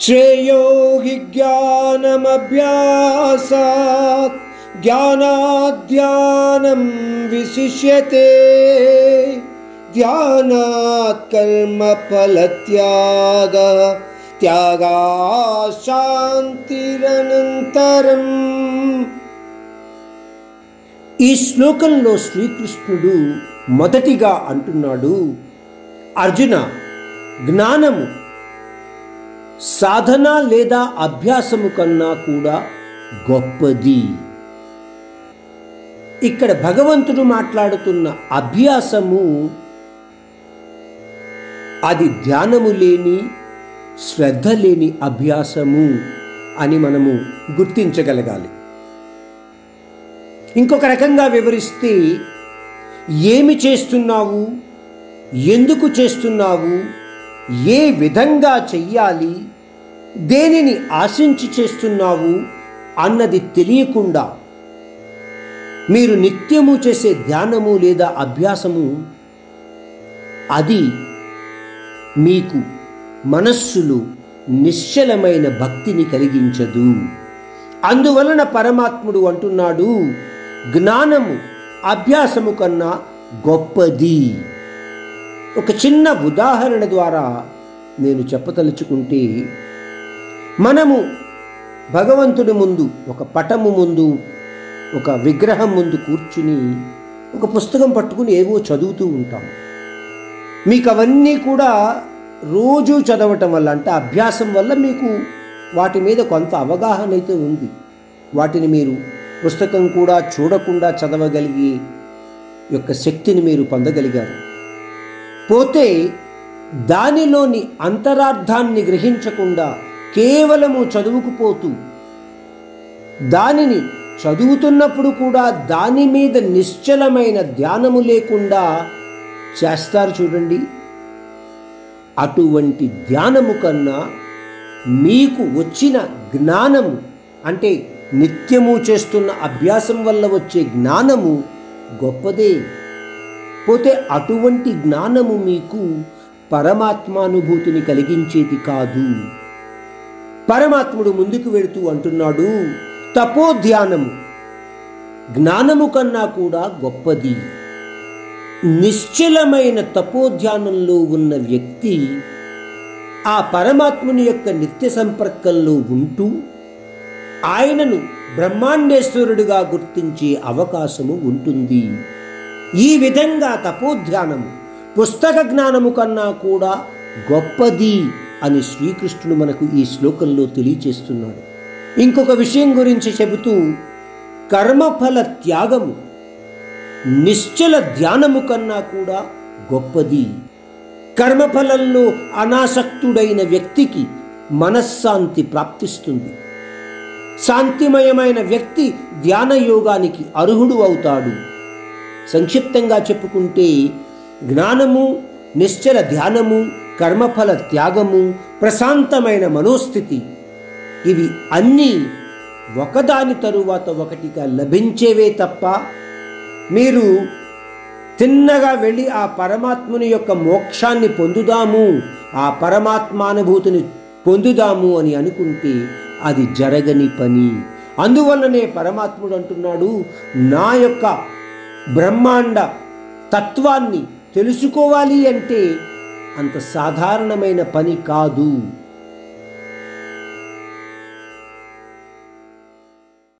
శ్రేయో హి జ్ఞానాధ్యానం విశిష్యతే ధ్యానాత్ కర్మ ఫలత్యాగ త్యాగా శాంతిరనంతరం ఈ శ్లోకంలో శ్రీకృష్ణుడు మొదటిగా అంటున్నాడు అర్జున జ్ఞానము సాధన లేదా అభ్యాసము కన్నా కూడా గొప్పది. ఇక్కడ భగవంతుడు మాట్లాడుతున్న అభ్యాసము అది ధ్యానము లేని శ్రద్ధ లేని అభ్యాసము అని మనము గుర్తించగలగాలి. ఇంకొక రకంగా వివరిస్తే ఏమి చేస్తున్నావు? ఎందుకు చేస్తున్నావు? ఏ విధంగా చెయ్యాలి? దేనిని ఆశించి చేస్తున్నావు అన్నది తెలియకుండా మీరు నిత్యము చేసే ధ్యానము లేదా అభ్యాసము అది మీకు మనస్సులో నిశ్చలమైన భక్తిని కలిగించదు. అందువలన పరమాత్ముడు అంటున్నాడు జ్ఞానము అభ్యాసము కన్నా గొప్పది. ఒక చిన్న ఉదాహరణ ద్వారా నేను చెప్పదలుచుకుంటే మనము భగవంతుడి ముందు ఒక పటము ముందు ఒక విగ్రహం ముందు కూర్చుని ఒక పుస్తకం పట్టుకుని ఏవో చదువుతూ ఉంటాం. మీకు అవన్నీ కూడా రోజు చదవటం వల్ల అంటే అభ్యాసం వల్ల మీకు వాటి మీద కొంత అవగాహన అయితే ఉంది. వాటిని మీరు పుస్తకం కూడా చూడకుండా చదవగలిగి యొక్క శక్తిని మీరు పొందగలిగారు. పోతే దానిలోని అంతరార్థాన్ని గ్రహించకుండా కేవలము చదువుకుపోతూ దానిని చదువుతున్నప్పుడు కూడా దాని మీద నిశ్చలమైన ధ్యానము లేకుండా చేస్తారు చూడండి. అటువంటి ధ్యానము కన్నా మీకు వచ్చిన జ్ఞానము అంటే నిత్యము చేస్తున్న అభ్యాసం వల్ల వచ్చే జ్ఞానము గొప్పదే. పోతే అటువంటి జ్ఞానము మీకు పరమాత్మానుభూతిని కలిగించేది కాదు. పరమాత్ముడు ముందుకు వెళుతూ అంటున్నాడు తపోధ్యానము జ్ఞానము కన్నా కూడా గొప్పది. నిశ్చలమైన తపోధ్యానంలో ఉన్న వ్యక్తి ఆ పరమాత్ముని యొక్క నిత్య సంపర్కంలో ఉంటూ ఆయనను బ్రహ్మాండేశ్వరుడిగా గుర్తించే అవకాశము ఉంటుంది. ఈ విధంగా తపోధ్యానము పుస్తక జ్ఞానము కన్నా కూడా గొప్పది. అని శ్రీకృష్ణుడు మనకు ఈ శ్లోకంలో తెలియచేస్తున్నాడు. ఇంకొక విషయం గురించి చెబుతూ కర్మఫల త్యాగము నిశ్చల ధ్యానము కన్నా కూడా గొప్పది. కర్మఫలంలో అనాసక్తుడైన వ్యక్తికి మనశ్శాంతి ప్రాప్తిస్తుంది. శాంతిమయమైన వ్యక్తి ధ్యాన యోగానికి అర్హుడు అవుతాడు. సంక్షిప్తంగా చెప్పుకుంటే జ్ఞానము నిశ్చల ధ్యానము కర్మఫల త్యాగము ప్రశాంతమైన మనోస్థితి. ఇవి అన్నీ ఒకదాని తరువాత ఒకటిగా లభించేవే తప్ప మీరు తిన్నగా వెళ్ళి ఆ పరమాత్ముని యొక్క మోక్షాన్ని పొందుదాము ఆ పరమాత్మానుభూతిని పొందుదాము అని అనుకుంటే అది జరగని పని. అందువల్లనే పరమాత్ముడు అంటున్నాడు నా యొక్క బ్రహ్మాండ తత్వాన్ని తెలుసుకోవాలి అంటే అంత సాధారణమైన పని కాదు.